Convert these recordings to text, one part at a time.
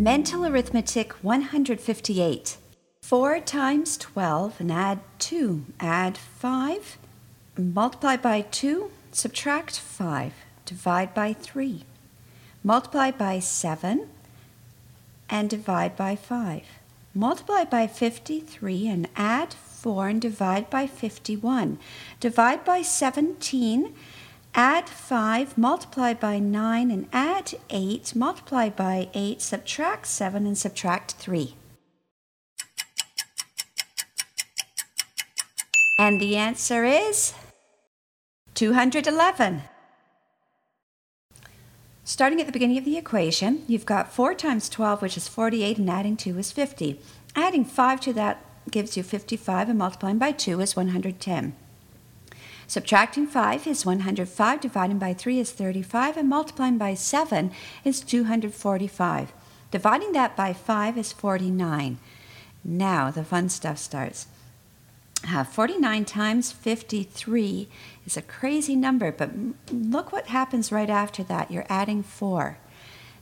Mental Arithmetic 158. 4 times 12 and add 2. Add 5. Multiply by 2. Subtract 5. Divide by 3. Multiply by 7 and divide by 5. Multiply by 53 and add 4 and divide by 51. Divide by 17 add 5, multiply by 9, and add 8, multiply by 8, subtract 7, and subtract 3. And the answer is 211. Starting at the beginning of the equation, you've got 4 times 12, which is 48, and adding 2 is 50. Adding 5 to that gives you 55, and multiplying by 2 is 110. Subtracting 5 is 105, dividing by 3 is 35, and multiplying by 7 is 245. Dividing that by 5 is 49. Now the fun stuff starts. Uh, 49 times 53 is a crazy number, but look what happens right after that. You're adding 4.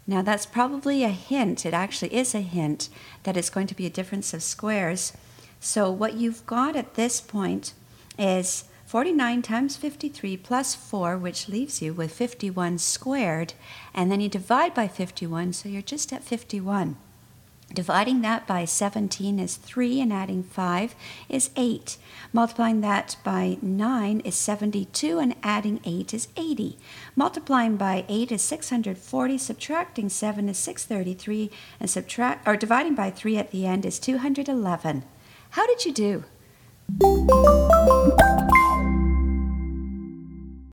Now that's probably a hint, it actually is a hint, that it's going to be a difference of squares. So what you've got at this point is 49 times 53 plus 4, which leaves you with 51 squared, and then you divide by 51, so you're just at 51. Dividing that by 17 is 3, and adding 5 is 8. Multiplying that by 9 is 72, and adding 8 is 80. Multiplying by 8 is 640, subtracting 7 is 633, and subtract or dividing by 3 at the end is 211. How did you do?